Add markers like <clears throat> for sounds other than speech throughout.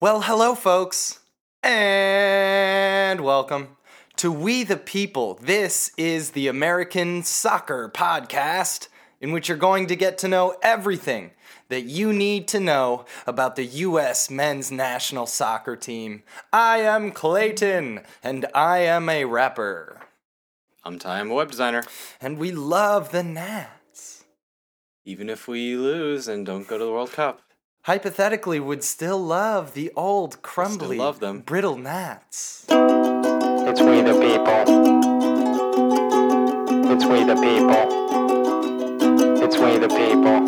Well, hello, folks, and welcome to We the People. This is the American Soccer Podcast, in which you're going to get to know everything that you need to know about the U.S. men's national soccer team. I am Clayton, and I am a rapper, I'm Ty, I'm a web designer. and we love the Nats. Even if we lose and don't go to the World Cup, Hypothetically, would still love the old, crumbly, love them. brittle Nats. It's we the people. It's we the people. It's we the people.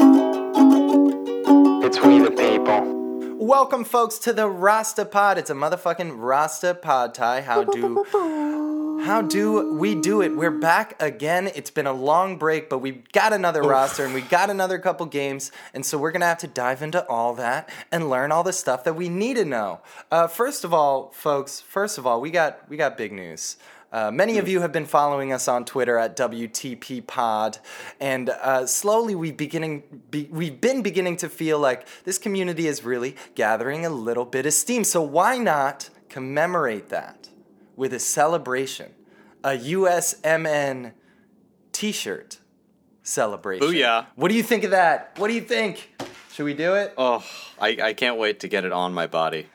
It's we the people. Welcome, folks, to the Rasta Pod. It's a motherfucking Rasta Pod, Ty. How do <laughs> how do we do it? We're back again. It's been a long break, but we've got another roster and we got another couple games, and so we're gonna have to dive into all that and learn all the stuff that we need to know. Uh, first of all, folks, first of all, we got we got big news. Uh, many of you have been following us on Twitter at WTP Pod, and uh, slowly we beginning be, we've been beginning to feel like this community is really gathering a little bit of steam. So why not commemorate that with a celebration, a USMN T-shirt celebration? Booyah. What do you think of that? What do you think? Should we do it? oh, I, I can't wait to get it on my body.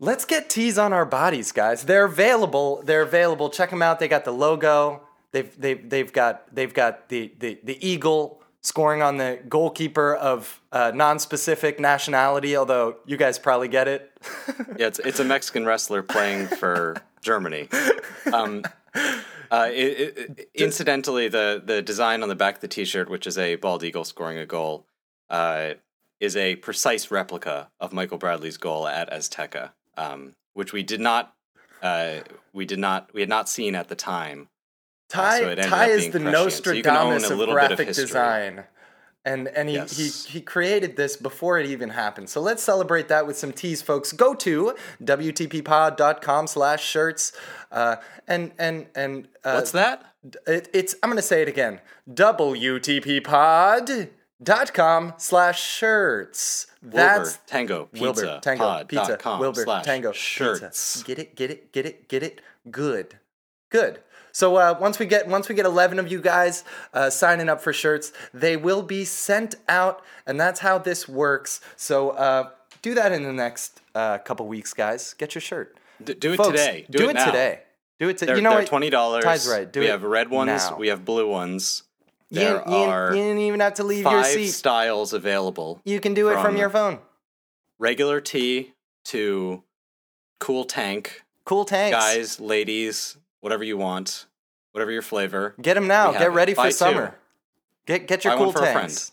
Let's get tees on our bodies, guys. They're available. They're available. Check them out. They got the logo. They've they've they've got they've got the the, the eagle scoring on the goalkeeper of uh, non-specific nationality. Although you guys probably get it. <laughs> Yeah, it's, it's a Mexican wrestler playing for Germany. <laughs> Um, uh, it, it, incidentally, the, the design on the back of the t shirt, which is a bald eagle scoring a goal, uh, is a precise replica of Michael Bradley's goal at Azteca, um, which we did not. Uh, we did not. We had not seen at the time. Ty so Ty is the prescient. So you can own Nostradamus a of of graphic history. design. And and he, Yes. he he created this before it even happened. So let's celebrate that with some teas, folks. Go to wtppod.com slash shirts. Uh, and and and uh, What's that? it, it's I'm gonna say it again. WTPpod.com slash shirts. That's Wilbur, Tango, Pizza, Wilbur Tango pod Pizza com Wilbur Tango shirts. Pizza. Get it, get it, get it, get it. Good, good. So uh, once we get once we get eleven of you guys uh, signing up for shirts, they will be sent out, and that's how this works. So uh, do that in the next uh, couple weeks, guys. Get your shirt. D- do it Folks, today. Do, Do, it, it, now. today. Do it. today. You know they're what? twenty dollars. Ty's right. Do we it have red ones. now. We have blue ones. You, There you, are you didn't even have to leave your five seat. styles available. you can do it from from- your phone. Regular tea to cool tank. Cool tanks. Guys, ladies, whatever you want, whatever your flavor. Get them now. Get it. ready for Buy two. summer. Get get your Buy cool one for a friend. tanks.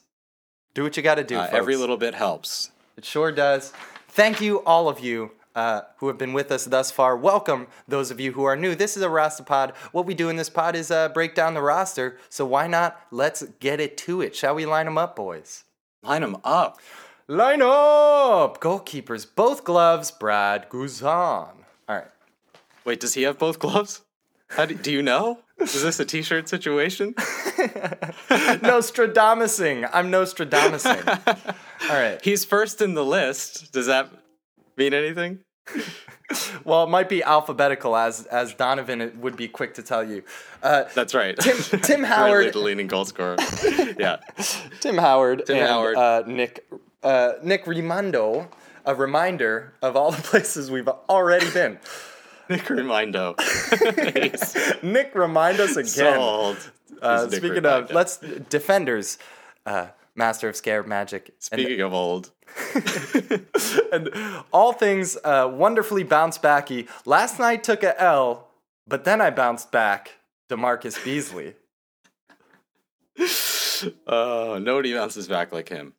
Do what you got to do. Uh, every little bit helps. It sure does. Thank you, all of you uh, who have been with us thus far. Welcome, those of you who are new. This is a Rasta pod. What we do in this pod is uh, break down the roster. So why not? Let's get it to it. Shall we line them up, boys? Line them up. Line up! Goalkeepers, both gloves, Brad Guzan. All right. Wait, does he have both gloves? How do, do you know? Is this a t-shirt situation? <laughs> Nostradamusing. I'm Nostradamusing. <laughs> All right. He's first in the list. Does that mean anything? <laughs> Well, it might be alphabetical, as as Donovan would be quick to tell you. Uh, That's right. Tim- Tim Howard- the leading goal scorer. yeah. Tim Howard Tim and Howard. Uh, Nick uh, Nick Rimando, a reminder of all the places we've already been. Nick Remindo. <laughs> Nick, remind us again. Uh, speaking of, let's defenders, uh, master of scare magic, and, Speaking of old, <laughs> and all things uh, wonderfully bounce backy. Last night took a L, but then I bounced back. DaMarcus Beasley. <laughs> oh, nobody bounces back like him.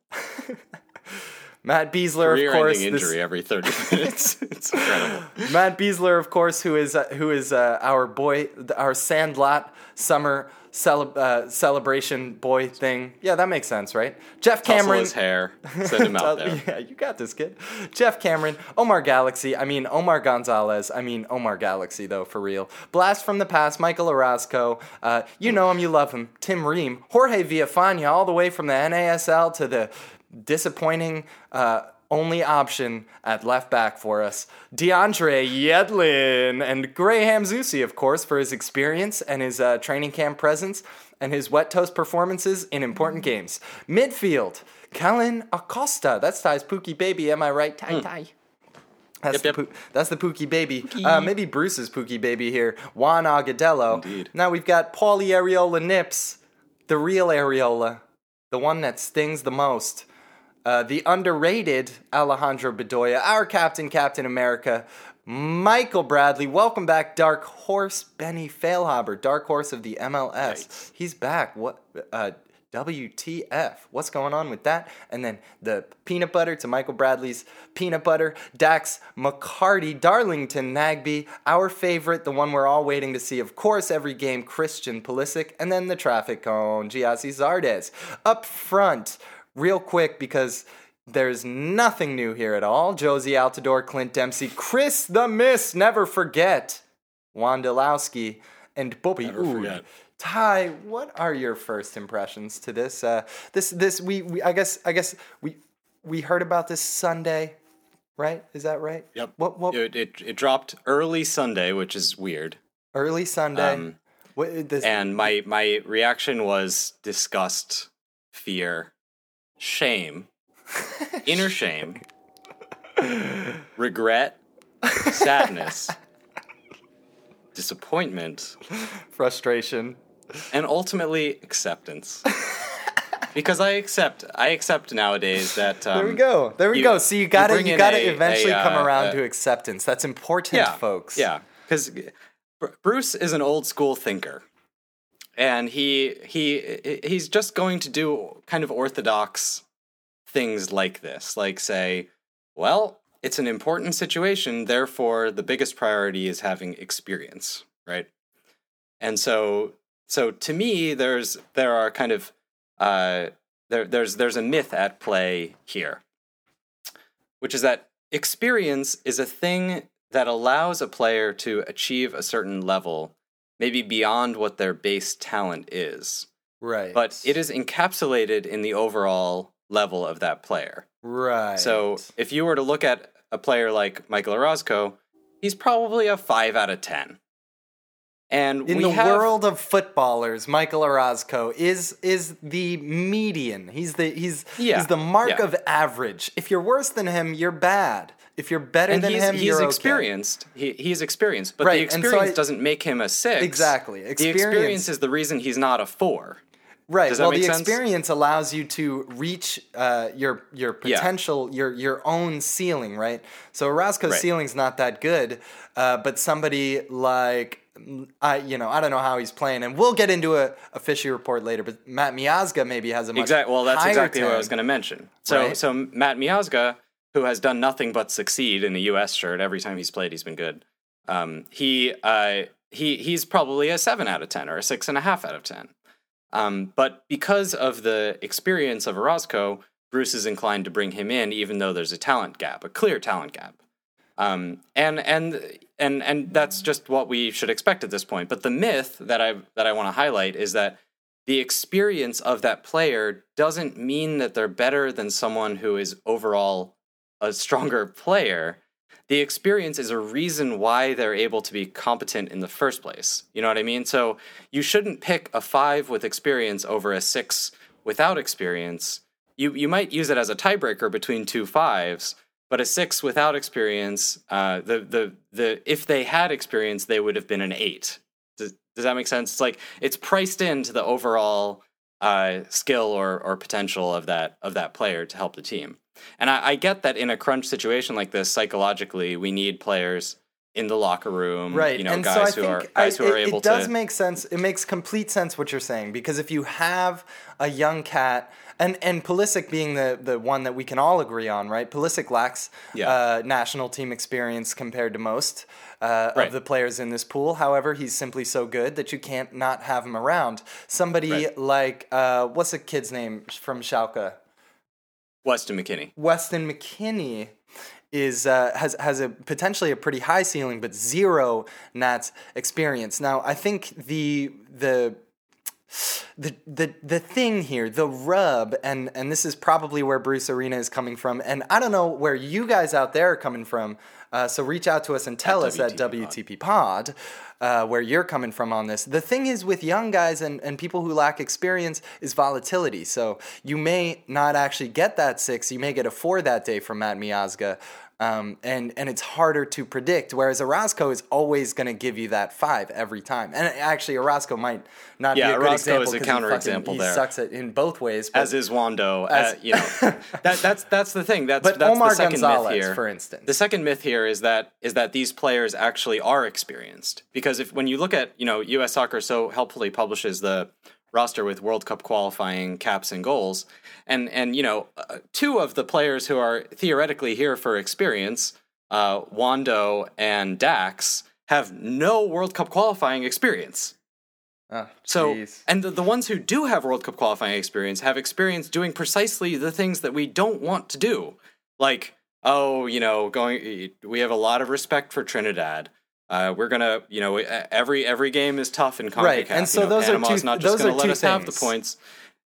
Matt Besler, of course. Career-ending this- injury every 30 <laughs> minutes. it's incredible. Matt Besler, of course, who is uh, who is uh, our boy, our Sandlot summer cele- uh, celebration boy thing. Yeah, that makes sense, right? Geoff Tussle Cameron. his hair. Send him out <laughs> there. Yeah, you got this, kid. Geoff Cameron, Omar Galaxy. I mean Omar Gonzalez. I mean Omar Galaxy, though, for real. Blast from the past. Michael Orozco. Uh, you know him, you love him. Tim Ream, Jorge Villafana, all the way from the NASL to the disappointing uh, only option at left back for us. DeAndre Yedlin and Graham Zusi, of course, for his experience and his uh, training camp presence and his wet toast performances in important games. Midfield, Kellyn Acosta. That's Ty's Pookie baby, am I right? Ty Ty. That's. Yep, the yep. Poo- that's the Pookie baby. Uh, maybe Bruce's Pookie baby here. Juan Agudelo. Indeed. Now we've got Paulie Areola Nips, the real Areola, the one that stings the most. Uh, the underrated Alejandro Bedoya, our captain, Captain America, Michael Bradley. Welcome back, Dark Horse Benny Feilhaber, Dark Horse of the MLS. Yikes. He's back. What? Uh, WTF? What's going on with that? And then the peanut butter to Michael Bradley's peanut butter. Dax McCarty, Darlington Nagbe, our favorite, the one we're all waiting to see, of course, every game, Christian Pulisic. And then the traffic cone, Gyasi Zardes. Up front, real quick, because there's nothing new here at all. Jozy Altidore, Clint Dempsey, Chris the Miss, never forget. Wondolowski, and Bobby forget. Ty, what are your first impressions to this? Uh, this, this, we, we, I guess, I guess we, we heard about this Sunday, right? Is that right? Yep. What, what? It, it, it dropped early Sunday, which is weird. Early Sunday. Um, what, this, And my my reaction was disgust, fear, shame, inner shame, <laughs> regret, sadness, disappointment, frustration. and ultimately acceptance. because I accept, I accept nowadays that um, There we go. There we you- go. So you gotta, bring you, gotta eventually a, come uh, around uh, to acceptance. That's important, yeah, folks. Yeah, because Bruce is an old school thinker, and he he he's just going to do kind of orthodox things like this, like say, well, it's an important situation, therefore the biggest priority is having experience, right? And so so to me, there's there are kind of uh, there there's there's a myth at play here, which is that experience is a thing that allows a player to achieve a certain level, maybe beyond what their base talent is. Right. But it is encapsulated in the overall level of that player. right. So if you were to look at a player like Michael Orozco, he's probably a five out of ten. And in the have, world of footballers, Michael Orozco is is the median. He's the he's Yeah, he's the mark yeah. of average. If you're worse than him, you're bad. If you're better and than he's, him, he's you're okay. He's experienced. He, he's experienced, but Right, the and so experience I- doesn't make him a six. Exactly, The experience- experience is the reason he's not a four. Right. Well, the sense? experience allows you to reach uh, your your Yeah. potential, your your own ceiling, right? So Orozco's Right. ceiling's not that good, uh, but somebody like I, you know, I don't know how he's playing, and we'll get into a, a fishy report later. But Matt Miazga maybe has a much Exactly. Well, that's exactly what I was going to mention. So, Right. so Matt Miazga, who has done nothing but succeed in a U.S. shirt every time he's played, he's been good. Um, he uh, he he's probably a seven out of ten or a six and a half out of ten. Um, but because of the experience of Orozco, Bruce is inclined to bring him in, even though there's a talent gap, a clear talent gap. Um, and and and and that's just what we should expect at this point. But the myth that I that I want to highlight is that the experience of that player doesn't mean that they're better than someone who is overall a stronger player. The experience is a reason why they're able to be competent in the first place. You know what I mean? So you shouldn't pick a five with experience over a six without experience. You you might use it as a tiebreaker between two fives, but a six without experience, uh, the the the if they had experience, they would have been an eight. Does, does that make sense? It's like it's priced into the overall uh, skill or or potential of that of that player to help the team. And I, I get that in a crunch situation like this, psychologically, we need players in the locker room, right You know, and guys so who are guys I, who are it, able it does to. make sense it makes complete sense what you're saying because if you have a young cat and and Pulisic being the the one that we can all agree on right Pulisic lacks Yeah. uh, national team experience compared to most uh, Right. of the players in this pool however he's simply so good that you can't not have him around somebody Right. like uh, what's a kid's name from Schalke Weston McKennie. Weston McKennie is uh, has has a potentially a pretty high ceiling, but zero Nats experience. Now, I think the the the the the thing here, the rub, and and this is probably where Bruce Arena is coming from, and I don't know where you guys out there are coming from. Uh, so reach out to us and tell us at WTP Pod. WTP Pod uh, where you're coming from on this. The thing is with young guys and, and people who lack experience is volatility. So you may not actually get that six. You may get a four that day from Matt Miazga. Um, and and it's harder to predict. Whereas Orozco is always going to give you that five every time. And actually, Orozco might not Yeah, be a good Orozco example is a he counterexample He there. sucks it in both ways. But as is Wando. As- uh, you know, <laughs> that, that's that's the thing. That's But that's Omar the second Gonzalez, myth here. for instance. the second myth here is that is that these players actually are experienced. Because if when you look at you know U.S. Soccer so helpfully publishes the roster with World Cup qualifying caps and goals, and and you know uh, two of the players who are theoretically here for experience, uh, Wando and Dax, have no World Cup qualifying experience. Oh, So, and the, the ones who do have World Cup qualifying experience have experience doing precisely the things that we don't want to do. Like, oh, you know, going, we have a lot of respect for Trinidad. Uh, we're gonna, you know, every every game is tough in CONCACAF. Right, and you so know, those are two- not just those gonna are let us have the things. points.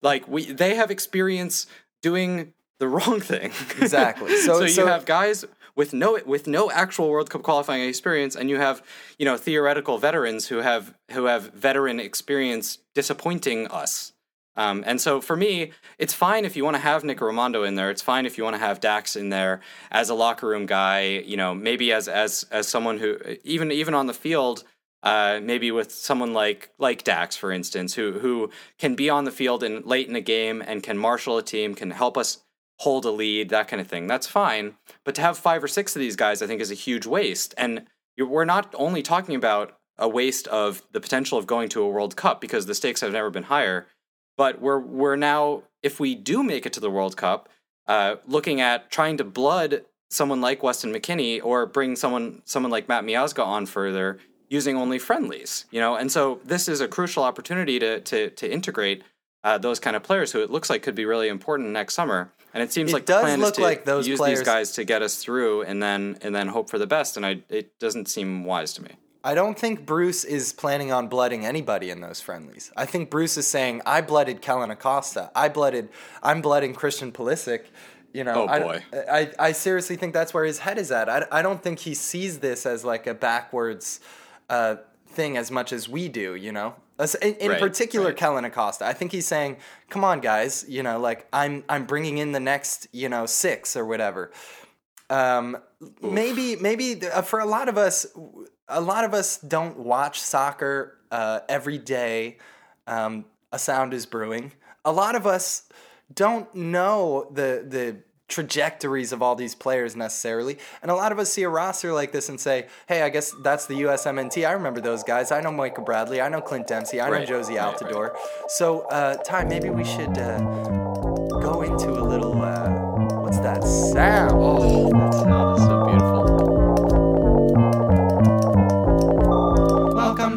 Like we, they have experience doing the <laughs> wrong thing. Exactly. <laughs> So- so you so- have guys with no with no actual World Cup qualifying experience, and you have you know theoretical veterans who have who have veteran experience disappointing us. Um, and so for me, it's fine if you want to have Nick Rimando in there. It's fine if you want to have Dax in there as a locker room guy. You know, maybe as as as someone who even even on the field. Uh, maybe with someone like like Dax, for instance, who who can be on the field and late in a game and can marshal a team, can help us hold a lead, that kind of thing. That's fine. But to have five or six of these guys, I think, is a huge waste. And we're not only talking about a waste of the potential of going to a World Cup because the stakes have never been higher, but we're we're now, if we do make it to the World Cup, uh, looking at trying to blood someone like Weston McKennie or bring someone someone like Matt Miazga on further using only friendlies, you know. And so this is a crucial opportunity to to to integrate uh, those kind of players who it looks like could be really important next summer. And it seems It like the plan look is to like those use players- these guys to get us through, and then and then hope for the best. And I it doesn't seem wise to me. I don't think Bruce is planning on blooding anybody in those friendlies. I think Bruce is saying, "I blooded Kellyn Acosta. I blooded. I'm blooding Christian Pulisic." You know, Oh, I- boy. I, I, seriously think that's where his head is at. I, I don't think he sees this as like a backwards uh, thing as much as we do. You know, in, in Right, particular, right. Kellyn Acosta. I think he's saying, "Come on, guys. You know, like I'm I'm bringing in the next you know six or whatever." Um, maybe maybe uh, for a lot of us a lot of us don't watch soccer uh, every day um, a sound is brewing. A lot of us don't know the the trajectories of all these players necessarily. And a lot of us see a roster like this and say hey i guess that's the usmnt i remember those guys. I know michael bradley. I know clint dempsey. I know Right, jozy right, altidore so uh, ty maybe we should uh, go into a little uh, what's that sound? Oh, that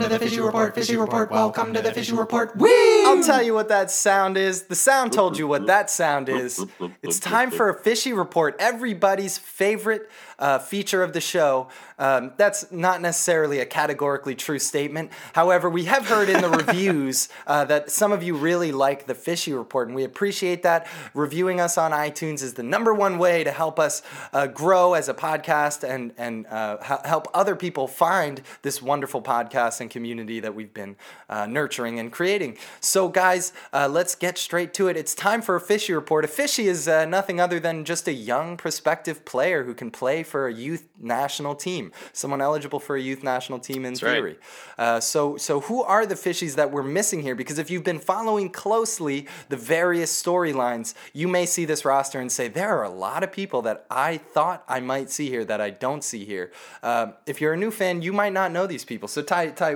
to the Fishy Report, Fishy Report, welcome to the Fishy Report. Whee! I'll tell you what that sound is. The sound told you what that sound is. It's time for a Fishy Report, everybody's favorite uh, feature of the show. Um, that's not necessarily a categorically true statement. However, we have heard in the <laughs> reviews uh, that some of you really like the Fishy Report, and we appreciate that. Reviewing us on iTunes is the number one way to help us uh, grow as a podcast and and uh, help other people find this wonderful podcast and community that we've been uh, nurturing and creating. So, guys, uh, let's get straight to it. It's time for a Fishy Report. A Fishy is uh, nothing other than just a young prospective player who can play for a youth national team, someone eligible for a youth national team in right. theory. Uh, so, so who are the fishies that we're missing here? Because if you've been following closely the various storylines, you may see this roster and say there are a lot of people that I thought I might see here that I don't see here. Uh, if you're a new fan, you might not know these people. So, Ty, Ty,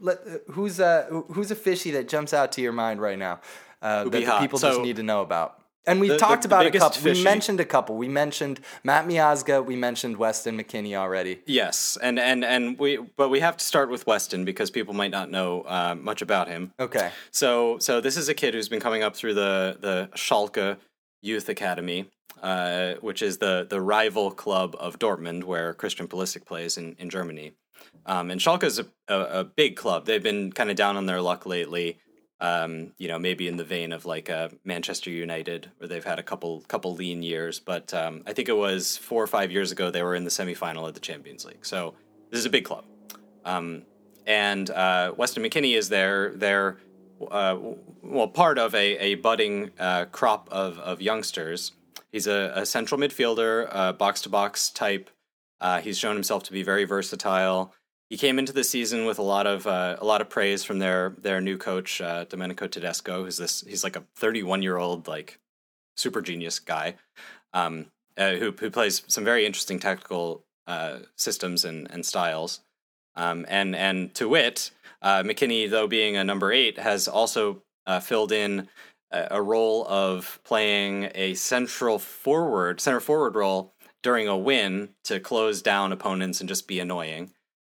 let, who's a who's a fishy that jumps out to your mind right now uh, that the people just need to know about? And we've The- the- talked the about a biggest couple. We mentioned a couple. We mentioned Matt Miazga. We mentioned Weston McKennie already. Yes, and and and we, but we have to start with Weston because people might not know uh, much about him. Okay. So so this is a kid who's been coming up through the the Schalke Youth Academy, uh, which is the the rival club of Dortmund, where Christian Pulisic plays in in Germany. Um, and Schalke is a, a, a big club. They've been kind of down on their luck lately. Um, you know, maybe in the vein of like uh, Manchester United, where they've had a couple couple lean years. But um, I think it was four or five years ago they were in the semifinal of the Champions League. So this is a big club. Um, and uh, Weston McKennie is their their uh, well part of a, a budding uh, crop of, of youngsters. He's a, a central midfielder, box to box type. Uh, he's shown himself to be very versatile. He came into the season with a lot of uh, a lot of praise from their their new coach uh, Domenico Tedesco. Who's this? He's like a 31 year old like super genius guy um, who who plays some very interesting tactical systems and, and styles. Um, and and to wit, uh, McKennie, though being a number eight, has also uh, filled in a, a, role of playing a central forward, center forward role during a win to close down opponents and just be annoying.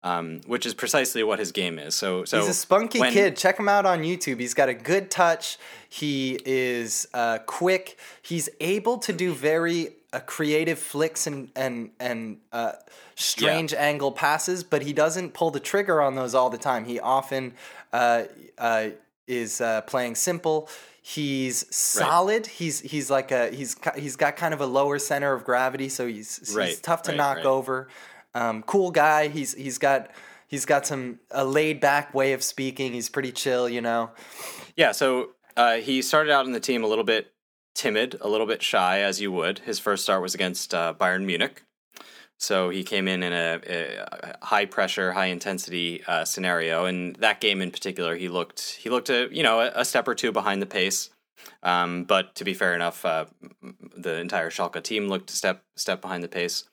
Um, which is precisely what his game is. So, so he's a spunky when, kid. Check him out on YouTube. He's got a good touch. He is uh, quick. He's able to do very uh, creative flicks and and and uh, strange yeah. angle passes, but he doesn't pull the trigger on those all the time. He often uh, uh, is uh, playing simple. He's solid. Right. He's he's like a he's he's got kind of a lower center of gravity, so he's he's right. tough to right, knock over. Um, cool guy. He's he's got he's got some a laid back way of speaking. He's pretty chill, you know. Yeah. So uh, he started out in the team a little bit timid, a little bit shy, as you would. His first start was against uh, Bayern Munich, so he came in in a, a high pressure, high intensity uh, scenario, and that game in particular, he looked he looked a you know a, step or two behind the pace. Um, but to be fair enough, uh, the entire Schalke team looked a step step behind the pace.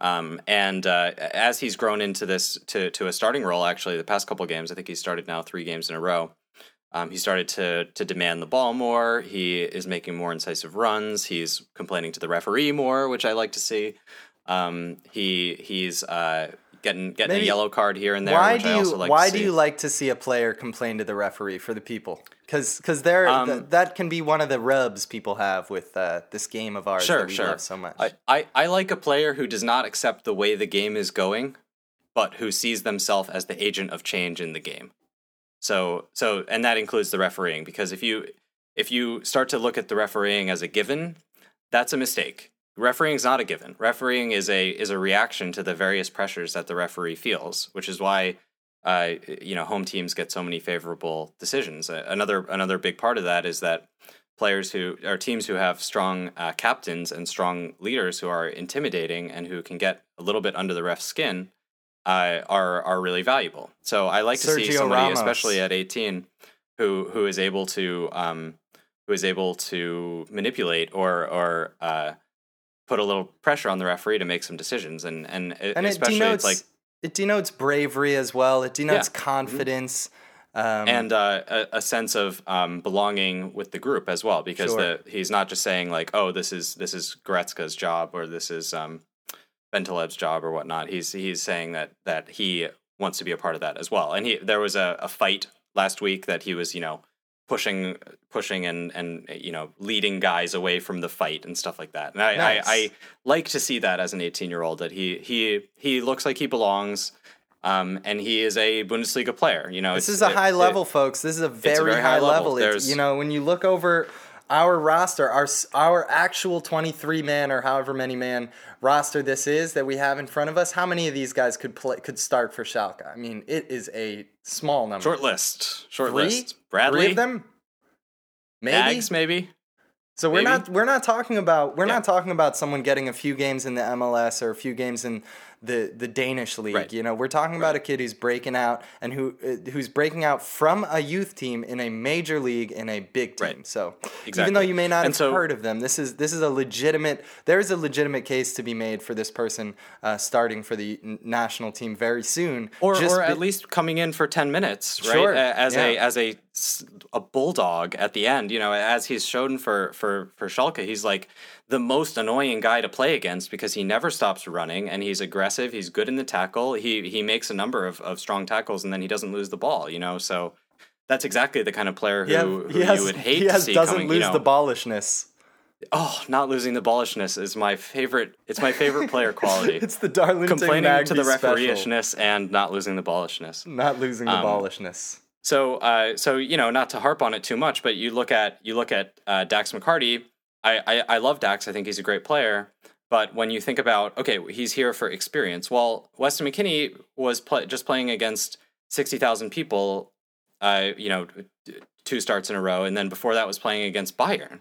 Um, and uh, as he's grown into this to to a starting role, actually, the past couple games, I think he started now three games in a row. Um, he started to to demand the ball more. He is making more incisive runs. He's complaining to the referee more, which I like to see. Um, he he's uh, getting getting Maybe, a yellow card here and there. Why do you like Why do you like to see a player complain to the referee for the people? Because because there um, th- that can be one of the rubs people have with uh, this game of ours sure, that we sure. so much. I, I I like a player who does not accept the way the game is going, but who sees themselves as the agent of change in the game. So so and that includes the refereeing because if you if you start to look at the refereeing as a given, that's a mistake refereeing is not a given. Refereeing is a is a reaction to the various pressures that the referee feels, which is why uh, you know home teams get so many favorable decisions. Another another big part of that is that players who are teams who have strong uh, captains and strong leaders who are intimidating and who can get a little bit under the ref's skin uh, are are really valuable. So I like to Sergio see somebody, Ramos. especially at 18, who who is able to um, who is able to manipulate or or uh, put a little pressure on the referee to make some decisions, and and, and especially it denotes, it's like it denotes bravery as well. It denotes yeah. Mm-hmm. confidence. Um, and uh, a, a, sense of um, belonging with the group as well, because sure. the, he's not just saying like, "Oh, this is this is Goretzka's job" or "This is um, Bentaleb's job" or whatnot. He's he's saying that that he wants to be a part of that as well. And he there was a, a fight last week that he was you know pushing pushing and and you know leading guys away from the fight and stuff like that and i nice. I, I, like to see that as an 18 year old that he he he looks like he belongs um, and he is a Bundesliga player. You know, this is a high level, it, folks. This is a very, a very high, high, level. level. you know, when you look over our roster, our our actual 23 man or however many man roster this is that we have in front of us, how many of these guys could play could start for Schalke? I mean, it is a small number. Short list. Short Three? list. Bradley. Three of them? Maybe. Ags, maybe. So we're maybe? not we're not talking about we're yeah. not talking about someone getting a few games in the MLS or a few games in the the Danish league. Right. You know, we're talking about a kid who's breaking out and who uh, who's breaking out from a youth team in a major league in a big team. Right. So exactly. even though you may not and have so, heard of them, this is this is a legitimate. There is a legitimate case to be made for this person uh, starting for the national team very soon, or or at least coming in for ten minutes, right? Sure. As yeah. a as a a bulldog at the end. You know, as he's shown for for for Schalke, he's like the most annoying guy to play against because he never stops running and he's aggressive. He's good in the tackle. He he makes a number of, of strong tackles and then he doesn't lose the ball. You know, so that's exactly the kind of player who, yeah, who has, you would hate has, to see He doesn't coming, lose you know, the ballishness. Oh, not losing the ballishness is my favorite. It's my favorite player <laughs> quality. it's the Darlington complaining to the special. refereeishness and not losing the ballishness. Not losing the um, ballishness. So, uh, so you know, not to harp on it too much, but you look at you look at uh, Dax McCarty. I, I I love Dax. I think he's a great player. But when you think about okay, he's here for experience. Well, Weston McKennie was pl- just playing against sixty thousand people. Uh, you know, two starts in a row, and then before that was playing against Bayern.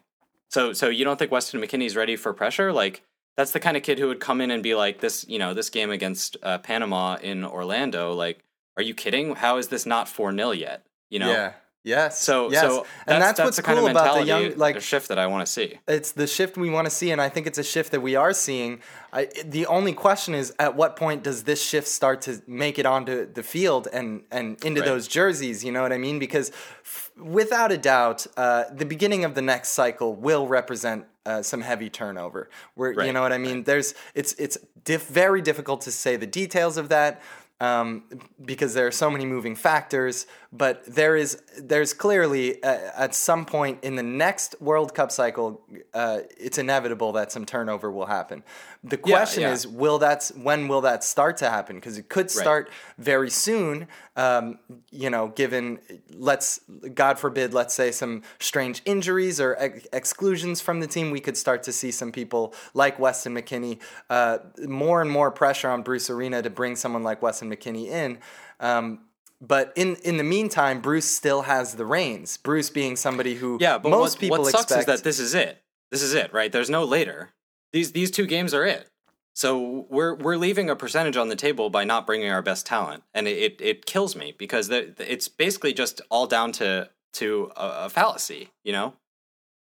So, so you don't think Weston McKennie's ready for pressure? Like that's the kind of kid who would come in and be like, this, you know, this game against uh, Panama in Orlando. Like, are you kidding? How is this not four 0 yet? You know. Yeah. Yes. So, yes. so and that's, that's what's cool kind of about the young like the shift that I want to see. it's the shift we want to see, and I think it's a shift that we are seeing. I, the only question is, at what point does this shift start to make it onto the field and and into Right. those jerseys? You know what I mean? Because f- without a doubt, uh, the beginning of the next cycle will represent uh, some heavy turnover. Where you know what I mean? There's it's it's diff- very difficult to say the details of that um, because there are so many moving factors. But there is there's clearly uh, at some point in the next World Cup cycle, uh, it's inevitable that some turnover will happen. The question yeah. is, will that when will that start to happen? Because it could start very soon. Um, you know, given let's God forbid, let's say some strange injuries or ex- exclusions from the team, we could start to see some people like Weston McKennie. Uh, more and more pressure on Bruce Arena to bring someone like Weston McKennie in. Um, but in, in the meantime, Bruce still has the reins. Bruce being somebody who Yeah, but most what, people what sucks expect. is that this is it. This is it, right? There's no later. These these two games are it. So we're we're leaving a percentage on the table by not bringing our best talent, and it it, it kills me because the, it's basically just all down to to a, a fallacy, you know.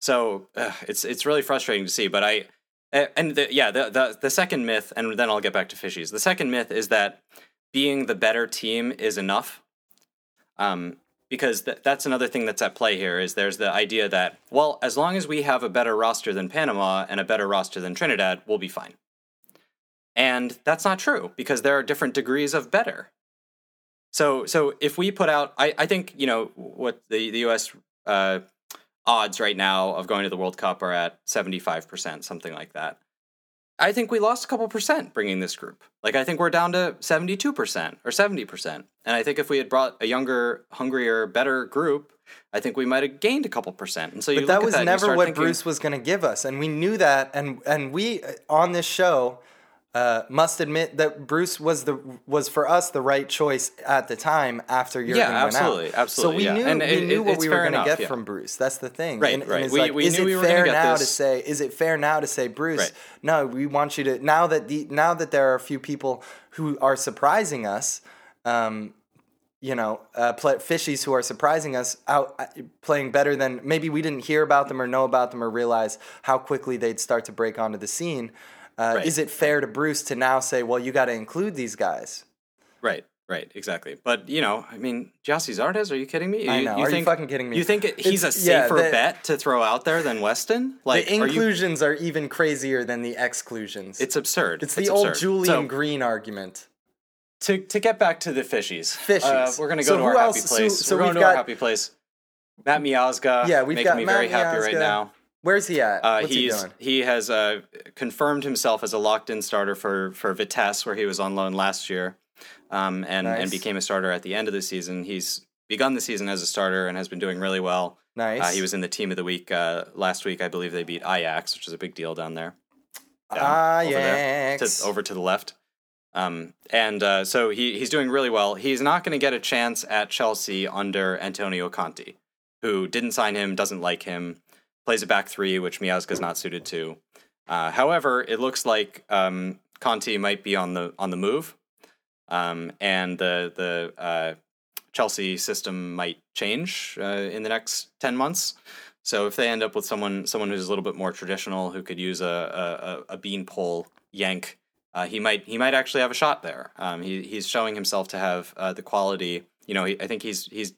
So ugh, it's it's really frustrating to see, but I and the, yeah the, the the second myth, and then I'll get back to fishies. The second myth is that being the better team is enough. Um, because th- that's another thing that's at play here is there's the idea that well as long as we have a better roster than panama and a better roster than trinidad we'll be fine. And that's not true because there are different degrees of better. So so if we put out i, I think you know what the, the us uh, odds right now of going to the world cup are at 75% something like that I think we lost a couple percent bringing this group. Like I think we're down to 72% or 70%. And I think if we had brought a younger, hungrier, better group, I think we might have gained a couple percent. And so you But that was that never what thinking, Bruce was going to give us, and we knew that. And and we uh, on this show uh, must admit that Bruce was the was for us the right choice at the time after Jurgen Yeah, went out. absolutely, absolutely, So we yeah. knew And we it- knew what we were going to get yeah. from Bruce. That's the thing. Right, and, and right. it's We- like, we is knew it we were fair now to say? Is it fair now to say, Bruce? Right. No, we want you to now that the now that there are a few people who are surprising us. Um, you know, uh, play, fishies who are surprising us out uh, playing better than maybe we didn't hear about them or know about them or realize how quickly they'd start to break onto the scene. Uh, Right. Is it fair to Bruce to now say, well, you got to include these guys? Right, right, exactly. But you know, I mean, Jossie Zardes, are you kidding me? I You- know. You Are you think, fucking kidding me? You think it, he's a It's- yeah, safer the- bet to throw out there than Weston? Like, the are you? inclusions are, even crazier than the exclusions. It's absurd. it's the old. Julian So, Green argument. to to get back to the fishies. Fishies. Uh, we're gonna go So to our else- happy place. so we're going to our got- happy place. Matt Miazga. Yeah, we've making got me Matt very happy right now. Where's he at? Uh, What's he he's doing? he has uh, confirmed himself as a locked-in starter for for Vitesse, where he was on loan last year, um, and Nice. and became a starter at the end of the season. He's begun the season as a starter and has been doing really well. Nice. Uh, he was in the team of the week uh, last week. I believe they beat Ajax, which is a big deal down there. Down, Ah, over there, Ajax. to, over to the left. Um, and uh, so he, he's doing really well. He's not going to get a chance at Chelsea under Antonio Conte, who didn't sign him, doesn't like him, plays a back three, which Miazga's not suited to. Uh, however, it looks like um, Conte might be on the on the move, um, and the the uh, Chelsea system might change uh, in the next ten months. So if they end up with someone someone who's a little bit more traditional, who could use a a, a beanpole yank, uh, he might he might actually have a shot there. Um, he he's showing himself to have uh, the quality. You know, he, I think he's he's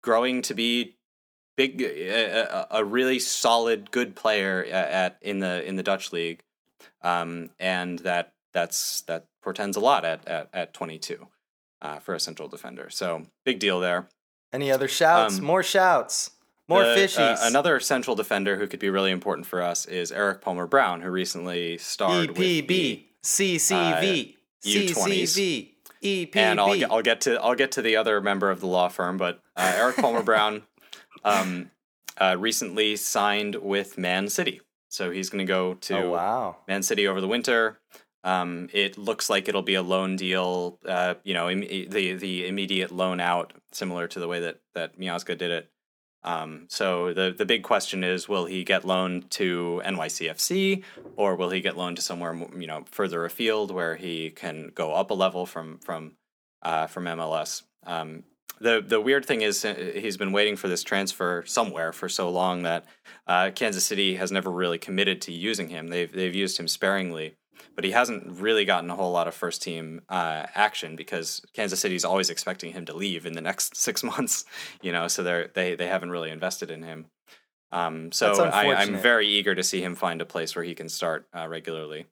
growing to be big, a, a, a really solid, good player at, in the in the Dutch league, um, and that that's that portends a lot at at, at 22 uh, for a central defender. So big deal there. Any other shouts? Um, More shouts. More The- fishies. uh, another central defender who could be really important for us is Erik Palmer Brown, who recently starred with EPB, the- CCV, U20s. CCV, EPB. and I'll get, I'll get to I'll get to the other member of the law firm, but Uh, Erik Palmer Brown um, uh, recently signed with Man City, so he's going to go to Oh wow. Man City over the winter. Um, it looks like it'll be a loan deal. Uh, you know, Im- the the immediate loan out, similar to the way that that Miazga did it. Um, so the the big question is, will he get loaned to NYCFC or will he get loaned to somewhere you know further afield where he can go up a level from from uh, from MLS? Um, the the weird thing is uh, he's been waiting for this transfer somewhere for so long that uh, Kansas City has never really committed to using him. They've they've used him sparingly, but he hasn't really gotten a whole lot of first team uh, action because Kansas City's always expecting him to leave in the next <laughs> six months. You know, so they they they haven't really invested in him. Um, so I, I'm very eager to see him find a place where he can start uh, regularly.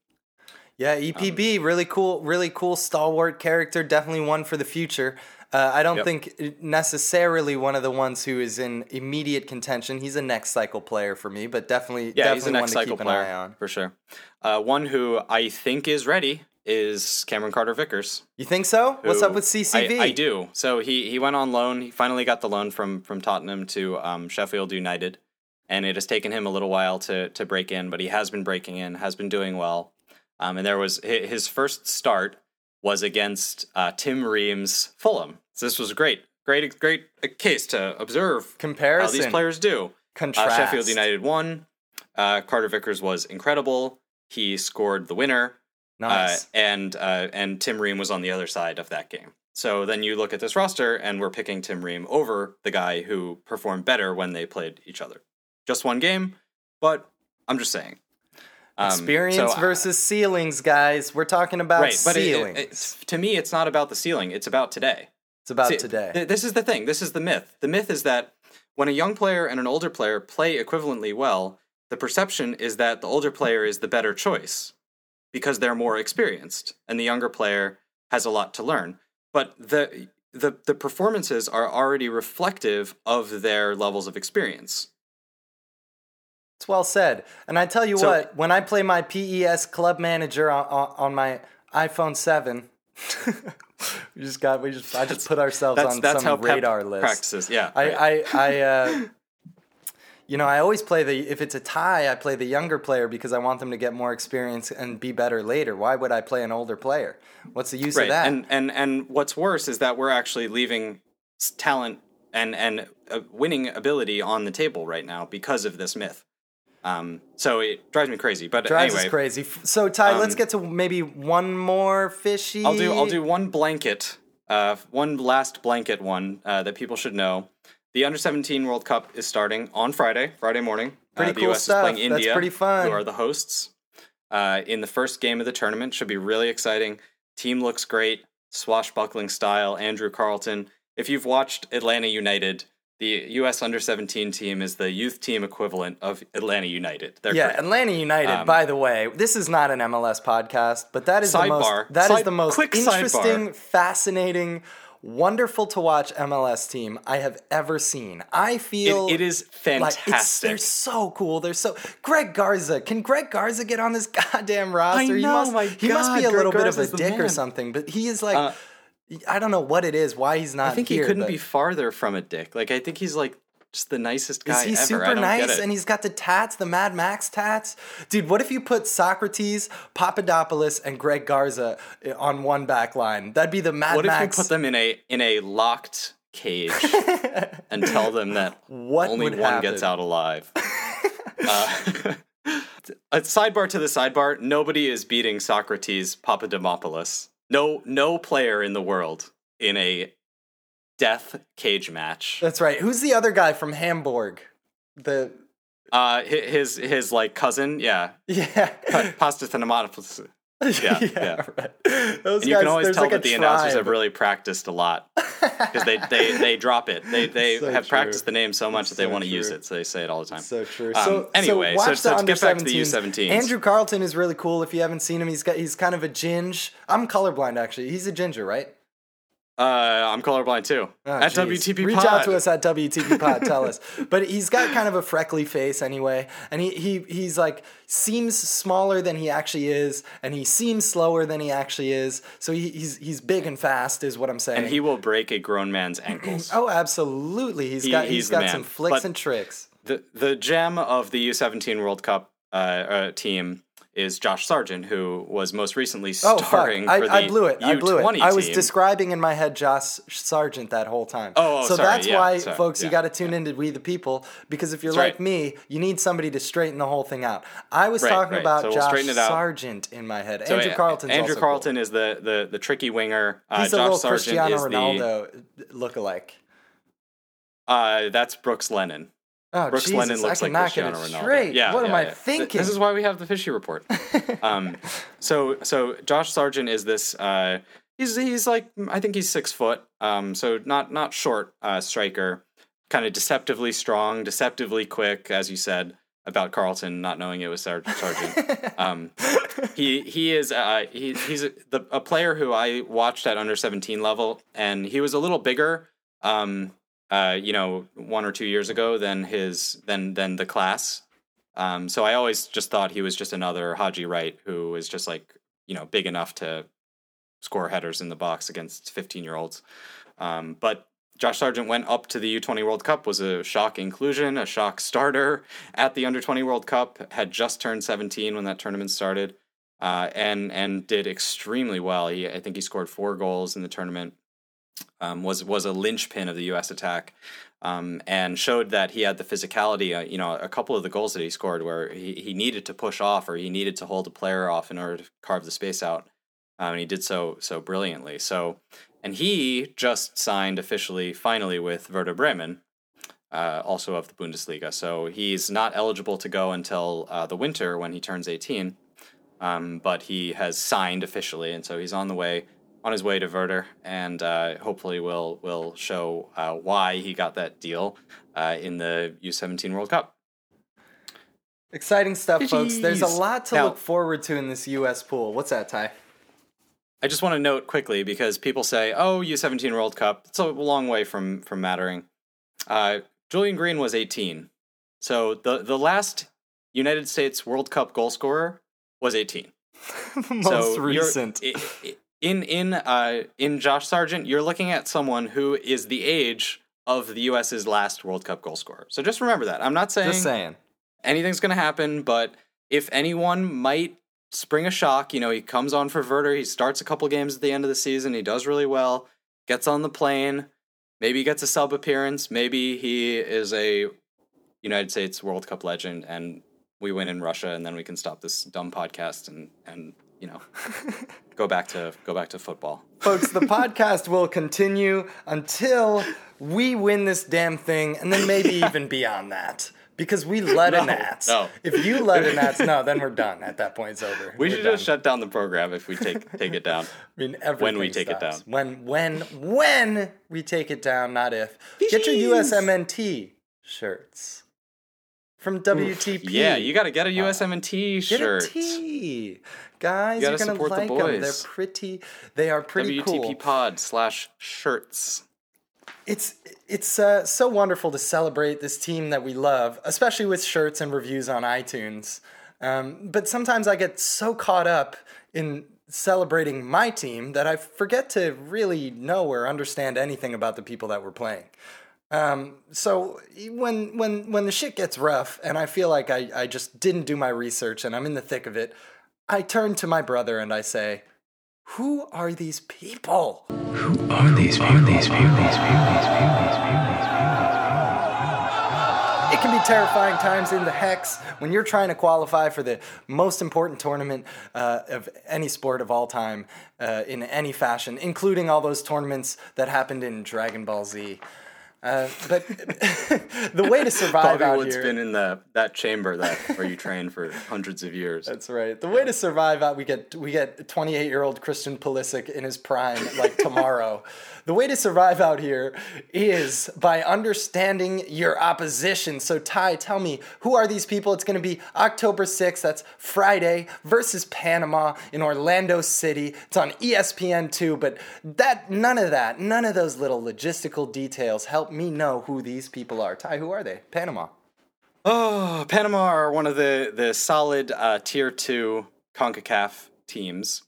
Yeah, EPB, Um, really cool, really cool stalwart character. Definitely one for the future. Uh, I don't Yep. think necessarily one of the ones who is in immediate contention. He's a next cycle player for me, but definitely, Yeah, definitely he's a one next to cycle keep an player eye on. for sure. Uh, one who I think is ready is Cameron Carter Vickers. You think so? What's up with CCV? I, I do. So he he went on loan. He finally got the loan from from Tottenham to um, Sheffield United, and it has taken him a little while to to break in, but he has been breaking in, has been doing well. Um, and there was his first start was against uh, Tim Reams Fulham. So this was a great, great, great uh, case to observe how Comparison. these players do. Uh, Contrast. Sheffield United won. Uh, Carter Vickers was incredible. He scored the winner. Nice. Uh, and uh, and Tim Ream was on the other side of that game. So then you look at this roster, and we're picking Tim Ream over the guy who performed better when they played each other. Just one game, but I'm just saying. Um, Experience so, versus ceilings, guys. We're talking about right, but it- it- ceilings. to me, it's not about the ceiling. It's about today. it's about See, today. th- this is the thing. This is the myth. The myth is that when a young player and an older player play equivalently well, the perception is that the older player is the better choice because they're more experienced and the younger player has a lot to learn. But the the the performances are already reflective of their levels of experience. It's well said. And I tell you So- what, when I play my PES club manager on, on, on my iPhone 7, <laughs> we just got we just I just put ourselves That's on that's some radar list. practices. Yeah. I right. I I uh you know, I always play the if it's a tie, I play the younger player because I want them to get more experience and be better later. Why would I play an older player? What's the use of that? and and and what's worse is that we're actually leaving talent and and uh, winning ability on the table right now because of this myth um so it drives me crazy but Drives anyway us crazy. So Ty, let's um, get to maybe one more fishy. i'll do i'll do one blanket uh one last blanket one uh, that people should know the under 17 world cup is starting on friday friday morning Pretty uh, the cool us stuff. is playing That's pretty fun. who are the hosts uh, in the first game of the tournament should be really exciting team looks great swashbuckling style andrew carleton if you've watched atlanta united the us under 17 team is the youth team equivalent of atlanta united They're Yeah, great. Atlanta United. Um, by the way, this is not an MLS podcast, but that is the most that is Side- the most interesting, sidebar. fascinating, wonderful to watch MLS team I have ever seen. I feel It- it is Like, it's, fantastic they're so cool. They're so Greg Garza. Can Greg Garza get on this <laughs> goddamn roster? he know, must my he must be God, a little Greg bit of a dick or something, but he is like Uh, I don't know what it is, why he's not here. i think here, he couldn't but- be farther from a dick like i think he's like just the nicest guy Is he ever. Super nice and he's got the tats, the Mad Max tats? Dude, what if you put Socrates, Papadopoulos, and Greg Garza eh, on one back line? That'd be the Mad Max. what if you put them in a in a locked cage <laughs> and tell them that What only one happen? gets out alive? <laughs> uh, <laughs> a sidebar to the sidebar. Nobody is beating Socrates Papadimopoulos. No, no player in the world in a death cage match. That's right. Who's the other guy from Hamburg? The Uh, his his like cousin, yeah, <laughs> yeah. Pastathinomopoulos. <laughs> Yeah, yeah. right. Those you guys, can always tell like that the announcers have really practiced a lot because they, they, they drop it. They they So have true. practiced the name so much that they So want to use it, so they say it all the time. So true. Um, so anyway, so, so- watch so the to get back to the U17s. Andrew Carleton is really cool. If you haven't seen him, he's got he's kind of a ginge. I'm colorblind actually. He's a ginger, right? Uh, I'm colorblind too. Oh, At geez. WTP Reach Pod. out to us at WTP Pod. Tell us. But he's got kind of a freckly face anyway, and he, he he's like seems smaller than he actually is, and he seems slower than he actually is. So he, he's he's big and fast, is what I'm saying. And he will break a grown man's ankles. <clears throat> oh, absolutely. He's He- got he's he's got some flicks But- and tricks. the the gem of the U17 World Cup uh, uh, team is Josh Sargent, who was most recently Oh fuck! starring I, for the I blew it. I blew it. U20 I was team. describing in my head Josh Sargent that whole time. Oh, oh, so sorry, that's yeah, why, sorry, folks, you got to tune into We the People because if you're That's like right. me, you need somebody to straighten the whole thing out. I was Right, talking right. about So we'll Josh out. Sargent in my head. So, Andrew uh, Carleton's Andrew Carleton is the, the the tricky winger. Cool. Uh, He's a little Sargent Cristiano is Ronaldo lookalike. the uh, that's Brooks Lennon. Oh, Brooks Jesus, Lennon I looks like cannot get Cristiano Ronaldo. straight. Yeah, what am yeah, I yeah. Thinking? This is why we have the fishy report. <laughs> um, so so Josh Sargent is this. Uh, he's he's like I think he's six foot. Um, so not not short uh, striker. Kind of deceptively strong, deceptively quick, as you said about Carleton not knowing it was Sar- Sargent. um, he he is uh, he, he's a, the, a player who I watched at under seventeen level, and he was a little bigger. Um, uh, you know, one or two years ago than his than than the class. Um, so I always just thought he was just another Haji Wright who was just like you know big enough to score headers in the box against fifteen year olds. Um, but Josh Sargent went up to the U20 World Cup, was a shock inclusion, a shock starter at the Under 20 World Cup, had just turned 17 when that tournament started, uh, and and did extremely well. He, I think he scored four goals in the tournament, um, was was a linchpin of the U.S. attack, um, and showed that he had the physicality. Uh, you know, a couple of the goals that he scored where he, he needed to push off or he needed to hold a player off in order to carve the space out, um, and he did so so brilliantly. So, and he just signed officially, finally, with Werder Bremen. Uh, also of the Bundesliga, so he's not eligible to go until uh, the winter when he turns 18. Um, but he has signed officially, and so he's on the way on his way to Werder, and uh, hopefully will will show uh, why he got that deal uh, in the U17 World Cup. Exciting stuff, folks. There's a lot to Now- look forward to in this U.S. pool. What's that, Ty? I just want to note quickly because people say, "Oh, U17 World Cup." It's a long way from from mattering. Uh, Julian Green was 18, so the the last United States World Cup goal scorer was 18. <laughs> Most so you're- recent. i- i- In in uh, in Josh Sargent, you're looking at someone who is the age of the U.S.'s last World Cup goal scorer. So just remember that. I'm not saying saying. anything's going to happen, but if anyone might spring a shock, you know, he comes on for Werder, he starts a couple games at the end of the season, he does really well, gets on the plane, maybe he gets a sub appearance, maybe he is a United States World Cup legend and we win in Russia and then we can stop this dumb podcast and and you know <laughs> go back to go back to football. Folks, the podcast will continue until we win this damn thing, and then maybe <laughs> even beyond that. Because we let a No, gnats. no. If you let a gnats, no, then we're done. At that point, it's over. We We're should done. just shut down the program if we take take it down. <laughs> I mean, when we take it down. When, when, when we take it down, not if. Get your. USMNT shirts from WTP. Yeah, you got to get a USMNT Get shirt. a tee, guys. You are gotta gonna support the like them. They're pretty. They are pretty WTP cool. WTP pod slash shirts. It's it's uh, so wonderful to celebrate this team that we love, especially with shirts and reviews on iTunes. Um, but sometimes I get so caught up in celebrating my team that I forget to really know or understand anything about the people that we're playing. Um, so when when when the shit gets rough and I feel like I, I just didn't do my research and I'm in the thick of it, I turn to my brother and I say, "Who are these people?" Who Are these people? Are these people? These people? These people? These It can be terrifying times in the hex when you're trying to qualify for the most important tournament uh, of any sport of all time uh, in any fashion, including all those tournaments that happened in Dragon Ball Z. Uh, but <laughs> the way to survive Bobby out Wood's here. been in the that chamber that where you <laughs> train for hundreds of years. That's right. The way to survive out, we get we get 28 year old Christian Pulisic in his prime like tomorrow. <laughs> the way to survive out here is by understanding your opposition. So Ty, tell me who are these people? It's going to be October 6th. That's Friday versus Panama in Orlando City. It's on E ESPN too. But that none of that, none of those little logistical details help me know who these people are. Ty, who are they? Panama. Oh, Panama are one of the the solid uh, tier two Concacaf teams.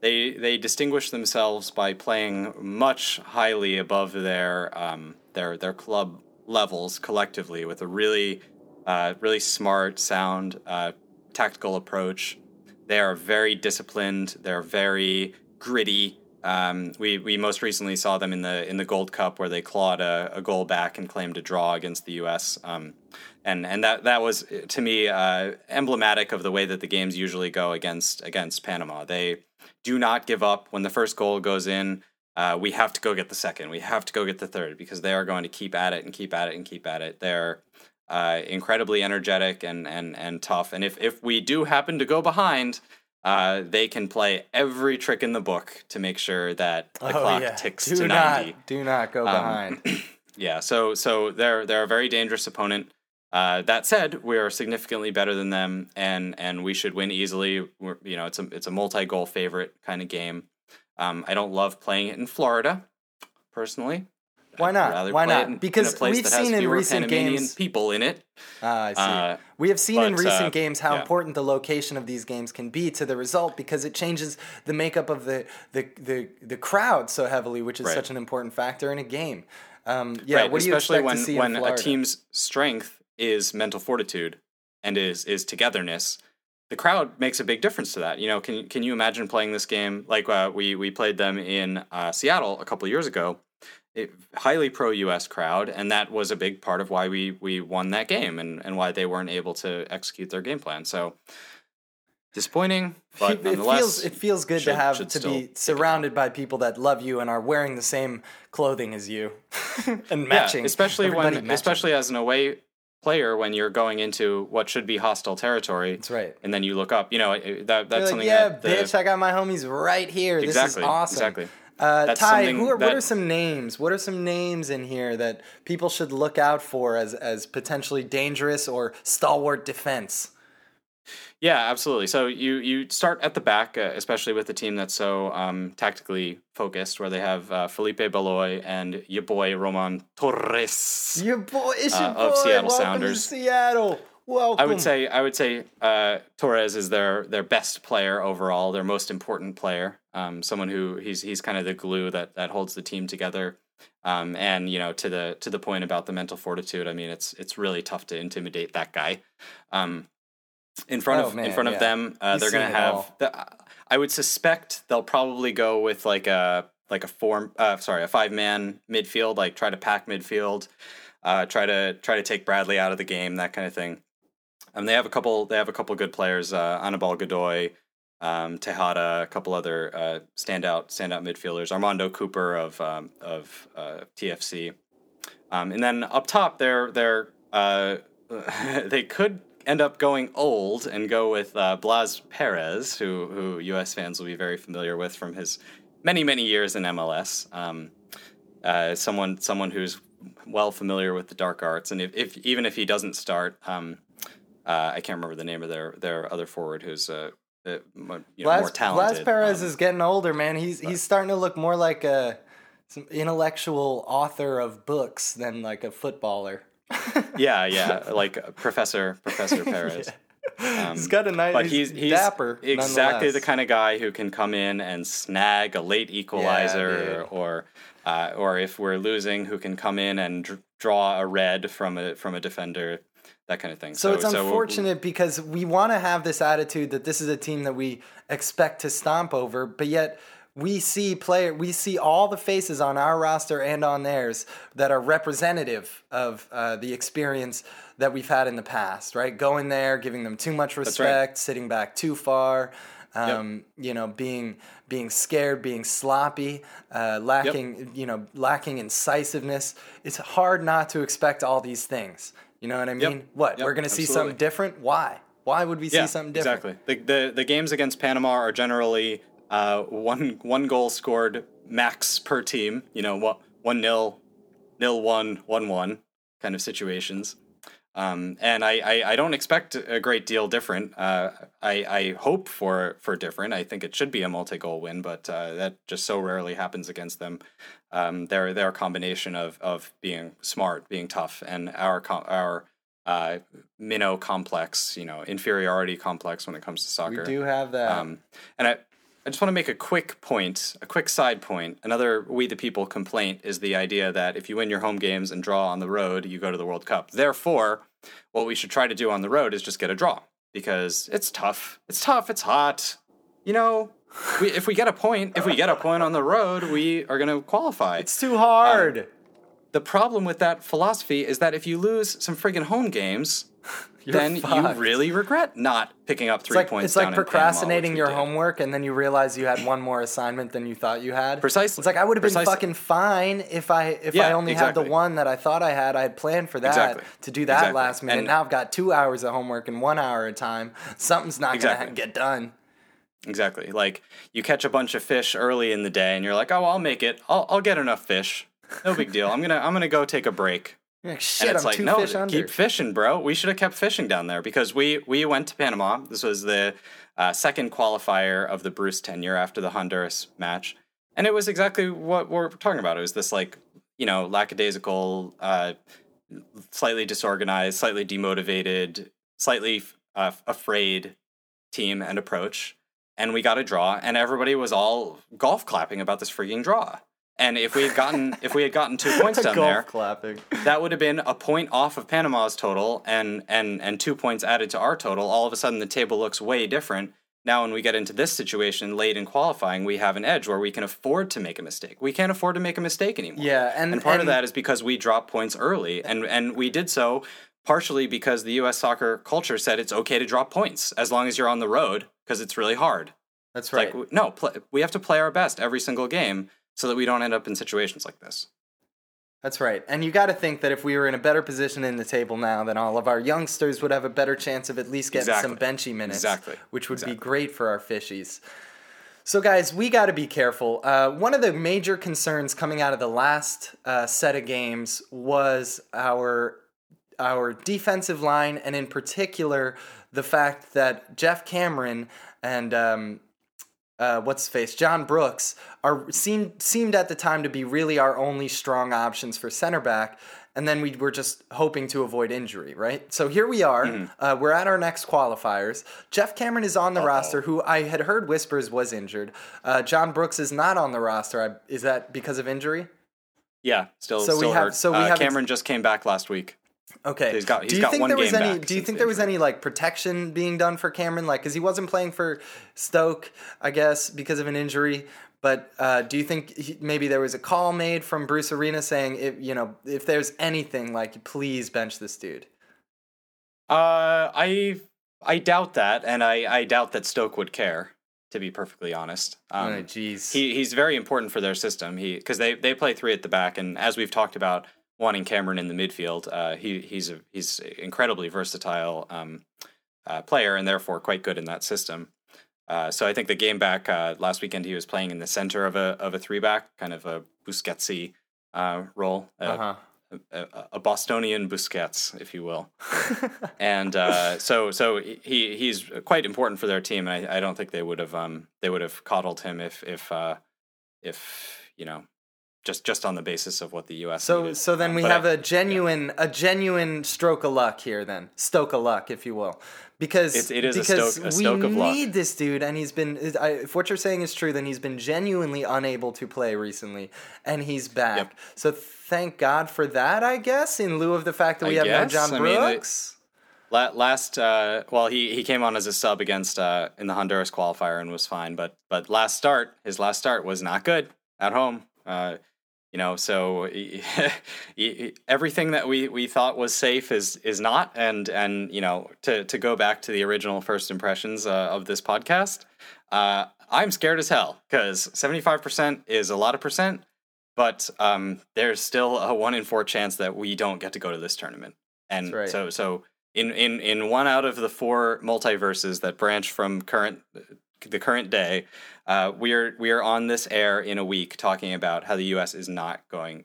They they distinguish themselves by playing much highly above their um, their their club levels collectively with a really uh, really smart, sound, uh, tactical approach. They are very disciplined. They're very gritty. Um, we we most recently saw them in the in the Gold Cup where they clawed a, a goal back and claimed a draw against the U.S. Um, and and that that was to me uh, emblematic of the way that the games usually go against against Panama. They do not give up when the first goal goes in. Uh, we have to go get the second. We have to go get the third because they are going to keep at it and keep at it and keep at it. They're uh, incredibly energetic and and and tough. And if if we do happen to go behind, uh, they can play every trick in the book to make sure that the clock ticks Oh, do to not, ninety. Do not go behind. <clears throat> Yeah, so so they're they're a very dangerous opponent. Uh, that said, we are significantly better than them, and and we should win easily. We're, you know, it's a it's a multi goal favorite kind of game. Um, I don't love playing it in Florida, personally. Why not? Why not? in- in Because place we've seen in recent Panamanian games- people in it. Ah, I see. Uh, we have seen in recent uh, games how yeah. important the location of these games can be to the result because it changes the makeup of the the the, the crowd so heavily, which is Right. such an important factor in a game. Um, yeah, right, what do you especially expect when to see when in a team's strength is mental fortitude and is is togetherness. The crowd makes a big difference to that. You know, can can you imagine playing this game like uh, we we played them in uh, Seattle a couple years ago? It, highly pro U.S. crowd, and that was a big part of why we we won that game and and why they weren't able to execute their game plan. So disappointing, <laughs> but it nonetheless, feels it feels good should- to have to be surrounded by people that love you and are wearing the same clothing as you <laughs> and Yeah, matching. especially Everybody when matching. especially as an away player when you're going into what should be hostile territory. That's right. And then you look up, you know, that that's like, something yeah, that the, bitch, I got my homies right here. Exactly, This is awesome. exactly. Uh, Ty, who are, what are some names? What are some names in here that people should look out for as as potentially dangerous or stalwart defense? Yeah, absolutely. So you you start at the back, uh, especially with the team that's so um, tactically focused, where they have uh, Felipe Baloy and your boy Roman Torres. Your boy, it's your Uh, boy. of Seattle Welcome Sounders. to Seattle. Welcome. I would say I would say uh, Torres is their their best player overall, their most important player. Um, someone who he's he's kind of the glue that that holds the team together. Um, and you know to the to the point about the mental fortitude. I mean, it's it's really tough to intimidate that guy. Um, in front Oh, of man, in front yeah. of them, uh, they're gonna have. The, I would suspect they'll probably go with like a like a form. Uh, sorry, a five man midfield. Like try to pack midfield. Uh, try to try to take Bradley out of the game. That kind of thing. Um, they have a couple. They have a couple good players. Uh, Anibal Godoy, um, Tejada, a couple other uh, standout standout midfielders. Armando Cooper of um, of uh, TFC, um, and then up top, they're they're uh, <laughs> they could end up going old and go with uh, Blas Perez, who who U.S. fans will be very familiar with from his many many years in MLS. Um, uh, someone someone who's well familiar with the dark arts, and if, if even if he doesn't start, um, uh, I can't remember the name of their their other forward who's uh, uh, mo- you know, Blas, more talented. Blas Perez um, is getting older, man. He's he's starting to look more like a some intellectual author of books than like a footballer. <laughs> yeah, yeah, like uh, Professor Professor <laughs> Perez. Um, he's got a nice, but he's he's dapper. exactly the kind of guy who can come in and snag a late equalizer, dude. or uh, or if we're losing, who can come in and dr- draw a red from a from a defender, that kind of thing. So, it's we'll- unfortunate because we want to have this attitude that this is a team that we expect to stomp over, but yet we see player we see all the faces on our roster and on theirs that are representative of uh, the experience that we've had in the past. Right, going there, giving them too much right. respect, sitting back too far. um, you know, being being scared, being sloppy, uh, lacking, you know, lacking incisiveness. It's hard not to expect all these things. You know what I mean? What Yep, we're gonna see something different? Why? Why would we see something different? Exactly. The, the the games against Panama are generally uh, one one goal scored max per team. You know, what one nil, nil one, one one kind of situations. Um, and I, I, I don't expect a great deal different. Uh, I, I hope for for different. I think it should be a multi goal win, but uh, that just so rarely happens against them. Um, they're they're a combination of of being smart, being tough, and our our uh, minnow complex, you know, inferiority complex when it comes to soccer. We do have that. Um, and I, I just want to make a quick point, a quick side point. Another We the People complaint is the idea that if you win your home games and draw on the road, you go to the World Cup. Therefore, what we should try to do on the road is just get a draw because it's tough. It's tough. It's hot. You know, we, if we get a point, if we get a point on the road, we are going to qualify. it's too hard. Um, the problem with that philosophy is that if you lose some friggin' home games, then fucked. you really regret not picking up three it's like points. it's down like in Panama, procrastinating we your did. homework and then you realize you had one more assignment than you thought you had. Precisely. It's like I would have been Precisely. fucking fine if I if I Yeah, only had the one that I thought I had. I had planned for that Exactly. to do that Exactly. last minute. And- now I've got two hours of homework and one hour of time. Something's not Exactly. gonna get done. Exactly. Like you catch a bunch of fish early in the day, and you're like, "Oh, I'll make it. I'll, I'll get enough fish. No big deal. I'm gonna I'm gonna go take a break." Like, And shit, it's I'm like, two no, fish under. keep fishing, bro. We should have kept fishing down there because we we went to Panama. This was the uh, second qualifier of the Bruce tenure after the Honduras match, and it was exactly what we're talking about. It was this like you know lackadaisical, uh, slightly disorganized, slightly demotivated, slightly uh, afraid team and approach, and we got a draw, and everybody was all golf clapping about this freaking draw. And if we had gotten if we had gotten two <laughs> points down there, clapping. that would have been a point off of Panama's total and and and two points added to our total. All of a sudden the table looks way different. Now when we get into this situation late in qualifying, we have an edge where we can afford to make a mistake. We can't afford to make a mistake anymore. Yeah, and- and part of that is because we dropped points early and and we did so partially because the US soccer culture said it's okay to drop points as long as you're on the road because it's really hard. That's right. Like no, pl- we have to play our best every single game so that we don't end up in situations like this. That's right. And you got to think that if we were in a better position in the table now, then all of our youngsters would have a better chance of at least getting some benchy minutes. Exactly. Which would be great for our fishies. So, guys, we got to be careful. Uh, one of the major concerns coming out of the last uh, set of games was our our defensive line, and in particular, the fact that Geoff Cameron and um, uh, what's his face, John Brooks, are seemed seemed at the time to be really our only strong options for center back. And then we were just hoping to avoid injury, right? So here we are. Mm-hmm. Uh, we're at our next qualifiers. Geoff Cameron is on the roster, who I had heard whispers was injured. Uh, John Brooks is not on the roster. I, is that because of injury? Yeah, still So we still have- hurt. so we Uh, have ex- Cameron just came back last week. Okay. He's got- he's do you got think one there was any? Do you think there was any like protection being done for Cameron? Like, because he wasn't playing for Stoke, I guess, because of an injury. But uh, do you think he, maybe there was a call made from Bruce Arena saying, if you know, if there's anything, like, please bench this dude? Uh, I I doubt that, and I, I doubt that Stoke would care. To be perfectly honest, um, oh, jeez. he he's very important for their system. He because they they play three at the back, and as we've talked about, wanting Cameron in the midfield, uh, he he's a he's incredibly versatile um, uh, player, and therefore quite good in that system. Uh, so I think the game back uh, last weekend, he was playing in the center of a of a three back, kind of a Busquetsy uh, role, uh, uh huh. a, a Bostonian Busquets, if you will. <laughs> and uh, so so he he's quite important for their team, and I, I don't think they would have um they would have coddled him if if uh, if you know just just on the basis of what the U.S. So, needed. so then we but have I- a genuine, a genuine stroke of luck here. Then stoke of luck, if you will, because It's- it is a because stoke- a we stoke of luck. need this dude, and he's been. if what you're saying is true, then he's been genuinely unable to play recently, and he's back. Yep. So thank God for that, I guess. In lieu of the fact that we I have guess. no John I mean, Brooks. Last, uh, well, he, he came on as a sub against uh, in the Honduras qualifier and was fine, but but last start, his last start was not good at home. Uh, you know, so <laughs> everything that we, we thought was safe is is not, and and you know, to to go back to the original first impressions uh, of this podcast, Uh, I'm scared as hell because 75% is a lot of percent, but um, there's still a one in four chance that we don't get to go to this tournament. And right. so, so in, in, in one out of the four multiverses that branch from current the current day, uh, we are we are on this air in a week talking about how the U.S. is not going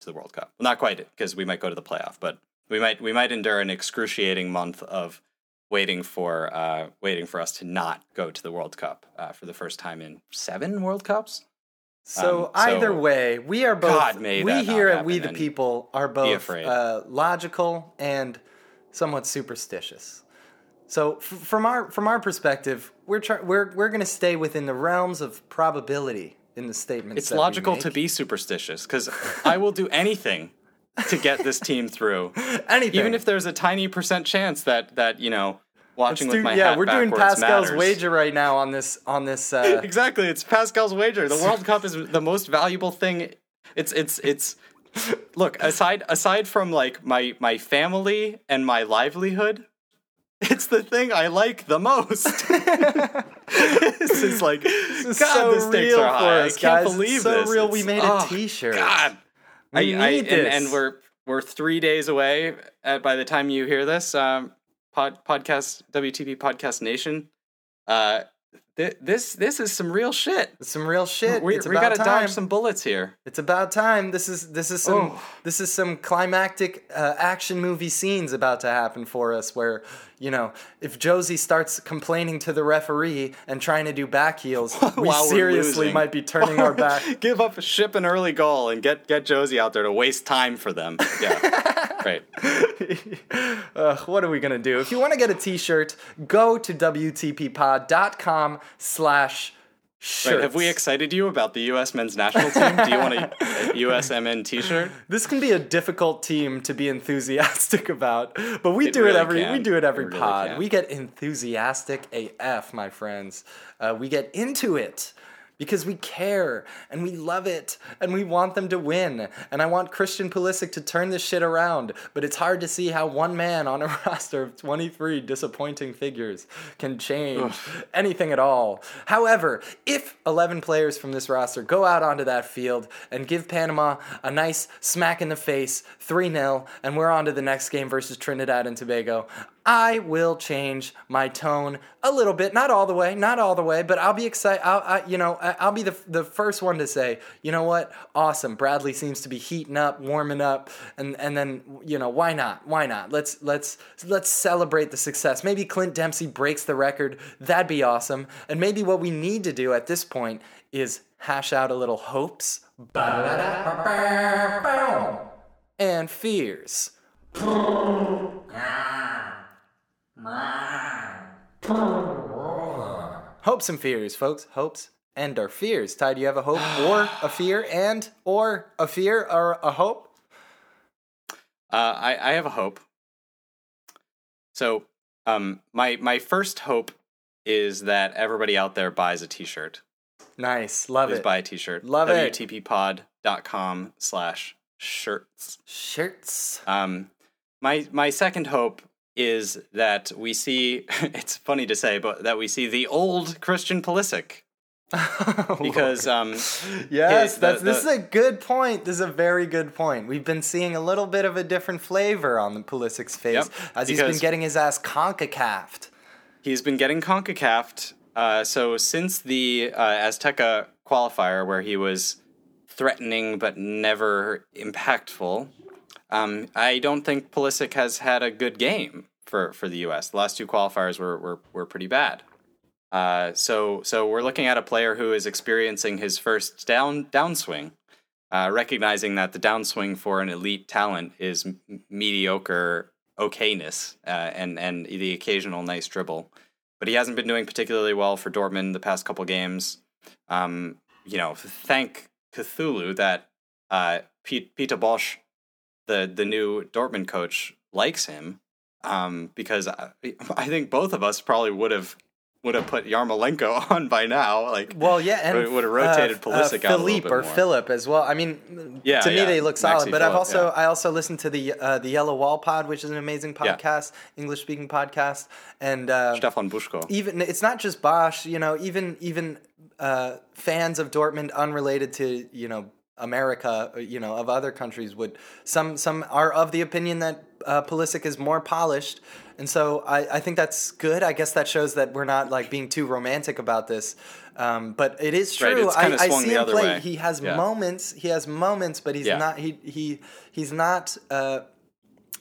to the World Cup. Well, not quite because we might go to the playoff, but we might we might endure an excruciating month of waiting for uh, waiting for us to not go to the World Cup uh, for the first time in seven World Cups. So Um, either way, we are both. We here at We the People are both uh, logical and somewhat superstitious. So f- from our from our perspective, we're try- we're we're going to stay within the realms of probability in the statements. It's logical to be superstitious because I will do anything to get this team through, <laughs> anything. even if there's a tiny percent chance that that you know watching with my yeah, we're doing Pascal's matters. wager right now on this on this. Uh, <laughs> Exactly, it's Pascal's wager. The World Cup is the most valuable thing. It's it's it's. Look, aside aside from like my my family and my livelihood, it's the thing I like the most. <laughs> this is like this is God, so the stakes real are for high. us, I can't guys. believe so this. real. We made a oh, T-shirt. God, We I, I, need and, this. and we're we're three days away. At, by the time you hear this, um, pod, podcast WTP Podcast Nation, uh, th- this this is some real shit. It's some real shit. We, it's we gotta time. dodge some bullets here. It's about time. This is this is some Oh. this is some climactic uh, action movie scenes about to happen for us. Where you know, if Jozy starts complaining to the referee and trying to do back heels, <laughs> we seriously might be turning our <laughs> back. Give up, a ship an early goal, and get get Jozy out there to waste time for them. <laughs> Yeah, great. Ugh, what are we gonna do? If you want to get a T-shirt, go to wtppod.com slash shirts. Right, have we excited you about the U.S. men's national team? Do you want a, <laughs> USMN T-shirt? This can be a difficult team to be enthusiastic about, but we It do it every can. we do it every It really pod. we get enthusiastic AF, my friends. Uh, we get into it because we care and we love it and we want them to win. And I want Christian Pulisic to turn this shit around, but it's hard to see how one man on a <laughs> roster of 23 disappointing figures can change anything at all. However, if 11 players from this roster go out onto that field and give Panama a nice smack in the face, 3 0, and we're on to the next game versus Trinidad and Tobago, I will change my tone a little bit, not all the way, not all the way, but I'll be excited. I'll, I, you know, I'll be the the first one to say, you know what, awesome. Bradley seems to be heating up, warming up, and and then you know why not? Why not? Let's let's let's celebrate the success. Maybe Clint Dempsey breaks the record. That'd be awesome. And maybe what we need to do at this point is hash out a little hopes and fears. Hopes and fears, folks. Hopes and our fears. Ty, do you have a hope or a <sighs> fear and or a fear or a hope? Uh, I, I have a hope. So, um, my my first hope is that everybody out there buys a T-shirt. Nice. Love Please it. buy a T-shirt. Love it. WTPpod.com slash shirts. Shirts. Um, my my second hope is that we see. <laughs> It's funny to say, but that we see the old Christian Pulisic <laughs> because um, Yes, the- that's this the- is a good point. This is a very good point. We've been seeing a little bit of a different flavor on the Pulisic's face Yep, as he's been getting his ass concacafed. He's been getting CONCACAF'd. Uh, so since the uh, Azteca qualifier, where he was threatening but never impactful, um, I don't think Pulisic has had a good game for, for the U.S. The last two qualifiers were were, were pretty bad. Uh, so so we're looking at a player who is experiencing his first down downswing, uh, recognizing that the downswing for an elite talent is m- mediocre okayness uh, and and the occasional nice dribble. But he hasn't been doing particularly well for Dortmund the past couple games. Um, you know, thank Cthulhu that uh, Pete, Peter Bosz, the the new Dortmund coach, likes him um, because I, I think both of us probably would have would have put Yarmolenko <laughs> on by now. Like, Well, yeah, and would, have rotated uh, Pulisic uh, out a little Philipp or more. Philipp as well. I mean, Yeah, to me yeah. they look solid. Maxi but I've also yeah. I also listened to the uh, the Yellow Wall Pod, which is an amazing Yeah. podcast, English speaking podcast, and uh, Stefan Buczko. even it's not just Bosz. You know, even even uh, fans of Dortmund, unrelated to you know America, you know, of other countries, would some some are of the opinion that uh, Pulisic is more polished, and so I, I think that's good. I guess that shows that we're not like being too romantic about this. Um, but it is true. it's I, I see him play. way. He has Yeah. moments. He has moments, but he's Yeah. not. He he he's not. Uh,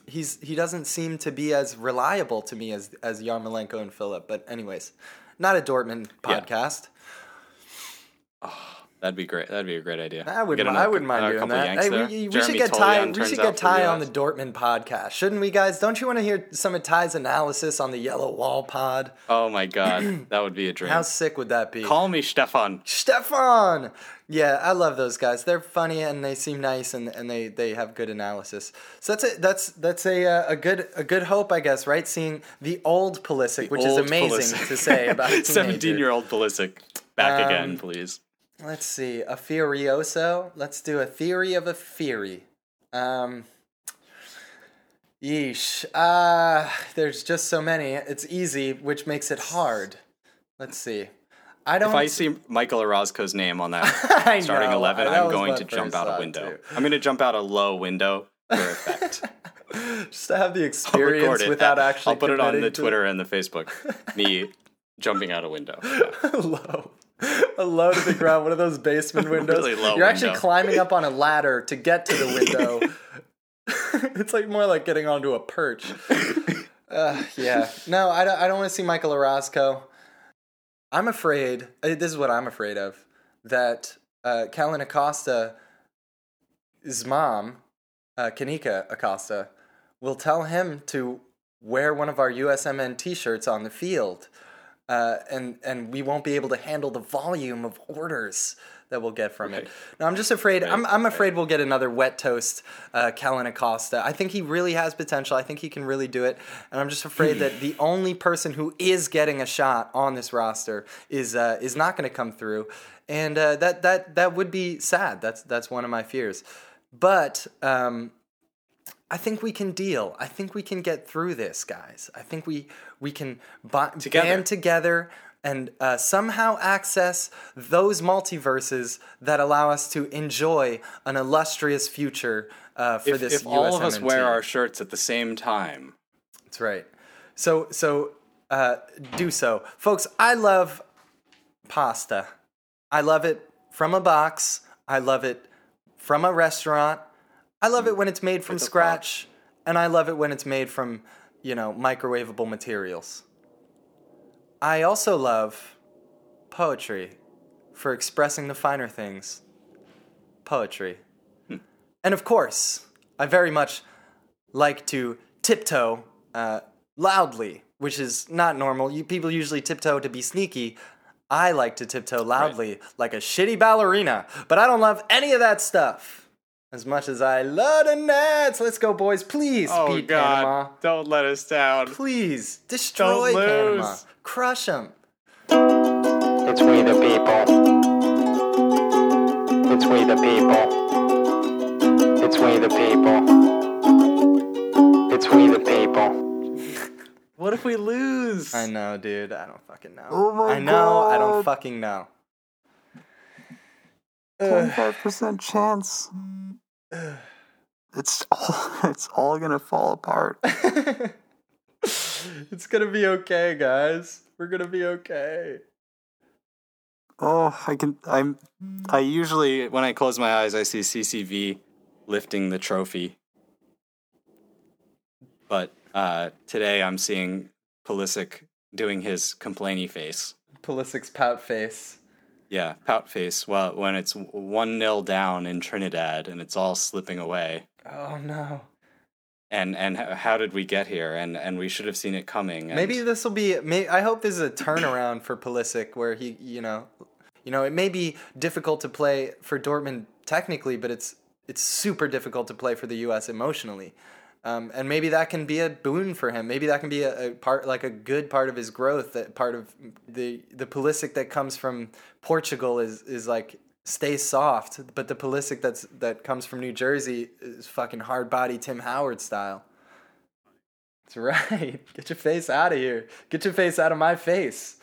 he's he doesn't seem to be as reliable to me as as Yarmolenko and Philipp. But anyways, not a Dortmund Yeah. podcast. That'd be great. That'd be a great idea. I wouldn't. I wouldn't mind doing that. Hey, we, we should get Ty. We should get Ty on the Dortmund podcast, shouldn't we, guys? Don't you want to hear some of Ty's analysis on the Yellow Wall Pod? Oh my god, <clears throat> that would be a dream. How sick would that be? Call me Stefan. Stefan. Yeah, I love those guys. They're funny and they seem nice and, and they, they have good analysis. So that's a that's that's a uh, a good a good hope, I guess, right? Seeing the old Pulisic, which is amazing Pulisic. to say about <laughs> seventeen year old Pulisic. Back Um, again, please. Let's see, a Furioso. Let's do a theory of a theory. Um, yeesh. Uh, there's just so many. It's easy, which makes it hard. Let's see. I don't. If I see Michael Orozco's name on that <laughs> starting know, eleven, I'm going to jump out a window. too. I'm going to jump out a low window for effect. <laughs> just to have the <laughs> I'll experience it. without I'll actually. put it on the to- Twitter and the Facebook. Me jumping out a window. Yeah. low. A low to the ground, one of those basement <laughs> windows. Really low You're actually window. climbing up on a ladder to get to the window. <laughs> it's like more like getting onto a perch. Uh, yeah. No, I don't, I don't want to see Michael Orozco. I'm afraid, uh, this is what I'm afraid of, that uh, Kellyn Acosta, his mom, uh, Kanika Acosta, will tell him to wear one of our USMN t shirts on the field uh, and and we won't be able to handle the volume of orders that we'll get from it. Now I'm just afraid. I'm I'm afraid we'll get another wet toast, uh, Kellyn Acosta. I think he really has potential. I think he can really do it, and I'm just afraid that the <sighs> only person who is getting a shot on this roster is uh, is not going to come through, and uh, that that that would be sad. That's that's one of my fears. But um, I think we can deal. I think we can get through this, guys. I think we we can Together. band together and uh, somehow access those multiverses that allow us to enjoy an illustrious future uh, for If, this. if all of us wear our shirts at the same time, That's right. So so uh, do so, folks. I love pasta. I love it from a box. I love it from a restaurant. I love it when it's made from a scratch, and I love it when it's made from you know microwavable materials. I also love poetry for expressing the finer things. Poetry. And of course, I very much like to tiptoe uh, loudly, which is not normal. You people usually tiptoe to be sneaky. I like to tiptoe loudly, like a shitty ballerina. But I don't love any of that stuff as much as I love the Nets. Let's go, boys! Please oh beat god, Panama. don't let us down. Please destroy Don't Panama. Crush them. It's we the people. It's we the people. It's we the people. It's we the people. <laughs> What if we lose? I know, dude. I don't fucking know. Oh my I know. I don't fucking know. Twenty-five percent chance. <sighs> It's all. <laughs> It's all gonna fall apart. <laughs> it's gonna be okay, guys. We're gonna be okay. Oh, I can. I'm. I usually, when I close my eyes, I see CCV lifting the trophy. But uh, today I'm seeing Pulisic doing his complainy face. Pulisic's pout face. Yeah, pout face. Well, when it's 1 0 down in Trinidad and it's all slipping away. Oh no. And and how did we get here? And and we should have seen it coming. and- Maybe this will be. May, I hope this is a turnaround for Pulisic, where he, you know, you know, it may be difficult to play for Dortmund technically, but it's it's super difficult to play for the U.S. emotionally. Um, and maybe that can be a boon for him. Maybe that can be a, a part, like a good part of his growth. That part of the the Pulisic that comes from Portugal is is like stay soft, but the Pulisic that's that comes from New Jersey is fucking hard body Tim Howard style. That's right. <laughs> Get your face out of here. Get your face out of my face.